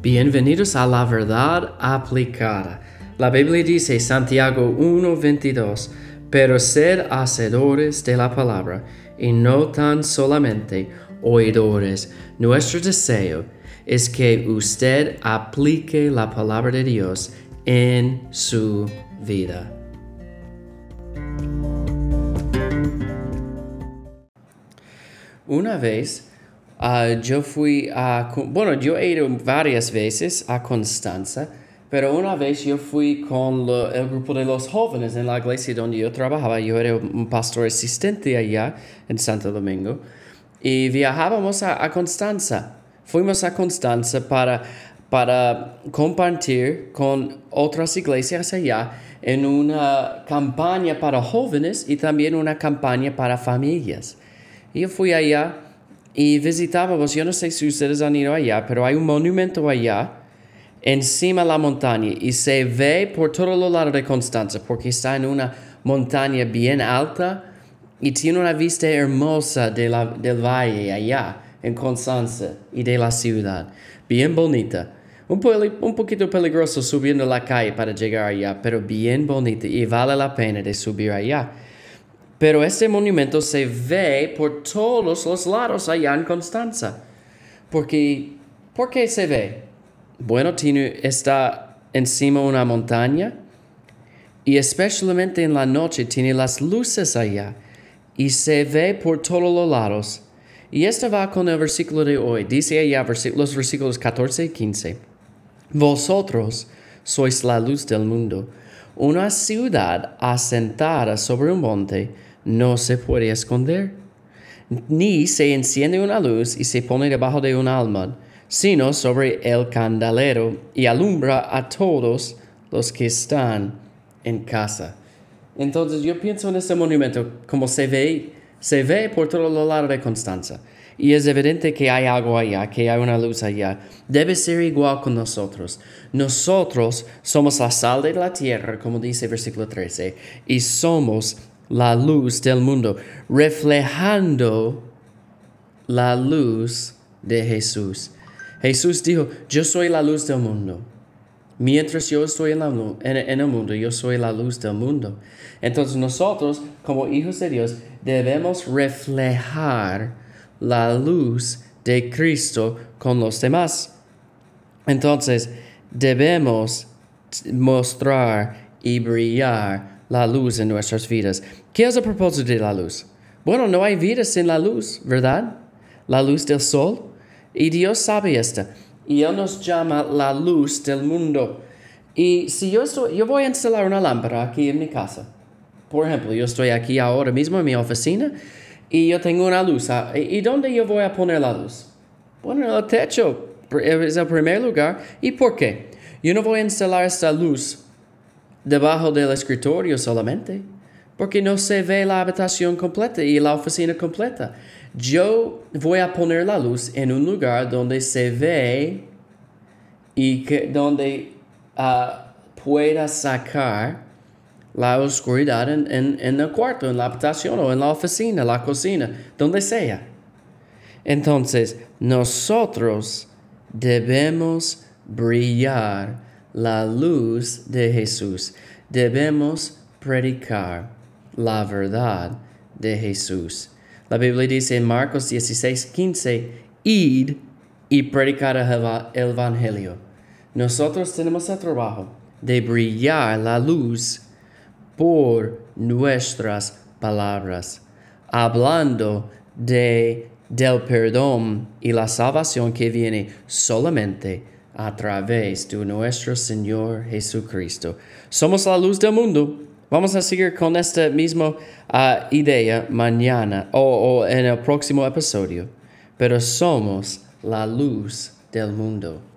Bienvenidos a la verdad aplicada. La Biblia dice Santiago 1:22, pero sed hacedores de la palabra y no tan solamente oidores. Nuestro deseo es que usted aplique la palabra de Dios en su vida. Una vez ah, yo fui a, bueno, yo he ido varias veces a Constanza, pero una vez yo fui con el grupo de los jóvenes en la iglesia donde yo trabajaba, yo era un pastor asistente allá en Santo Domingo, y viajábamos a, a Constanza. Fuimos a Constanza para, para compartir con otras iglesias allá en una campaña para jóvenes y también una campaña para familias. Y yo fui allá y visitábamos, yo no sé si ustedes han ido allá, pero hay un monumento allá encima de la montaña y se ve por todos los lados de Constanza porque está en una montaña bien alta y tiene una vista hermosa de la, del valle allá en Constanza y de la ciudad. Bien bonita. Un, un poquito peligroso subiendo la calle para llegar allá, pero bien bonita y vale la pena de subir allá. Pero este monumento se ve por todos los lados allá en Constanza. Porque, ¿Por qué se ve? Bueno, tiene, está encima de una montaña y especialmente en la noche tiene las luces allá y se ve por todos los lados. Y esto va con el versículo de hoy. Dice allá los versículos 14 y 15. Vosotros sois la luz del mundo. Una ciudad asentada sobre un monte no se puede esconder, ni se enciende una luz y se pone debajo de un alma, sino sobre el candelero y alumbra a todos los que están en casa. Entonces yo pienso en este monumento como se ve, se ve por todo el lado de Constanza. Y es evidente que hay algo allá, que hay una luz allá. Debe ser igual con nosotros. Nosotros somos la sal de la tierra, como dice el versículo 13, y somos la luz del mundo, reflejando la luz de Jesús. Jesús dijo, yo soy la luz del mundo. Mientras yo estoy en, el mundo, yo soy la luz del mundo. Entonces nosotros, como hijos de Dios, debemos reflejar la luz de Cristo con los demás. Entonces, debemos mostrar y brillar la luz en nuestras vidas. ¿Qué es el propósito de la luz? Bueno, no hay vida sin la luz, ¿verdad? La luz del sol. Y Dios sabe esto. Y Él nos llama la luz del mundo. Y si yo estoy, yo voy a instalar una lámpara aquí en mi casa. Por ejemplo, yo estoy aquí ahora mismo en mi oficina y yo tengo una luz. Ah, ¿Y dónde yo voy a poner la luz? Bueno, en el techo es el primer lugar. ¿Y por qué? Yo no voy a instalar esta luz debajo del escritorio solamente, porque no se ve la habitación completa y la oficina completa. Yo voy a poner la luz en un lugar donde se ve y que, donde uh, pueda sacar la oscuridad en, en, el cuarto, en la habitación o en la oficina, la cocina, donde sea. Entonces, nosotros debemos brillar la luz de Jesús. Debemos predicar la verdad de Jesús. La Biblia dice en Marcos 16, 15, id y predicar el Evangelio. Nosotros tenemos el trabajo de brillar la luz por nuestras palabras, hablando de, del perdón y la salvación que viene solamente a través de nuestro Señor Jesucristo. Somos la luz del mundo. Vamos a seguir con esta misma uh, idea mañana o en el próximo episodio. Pero somos la luz del mundo.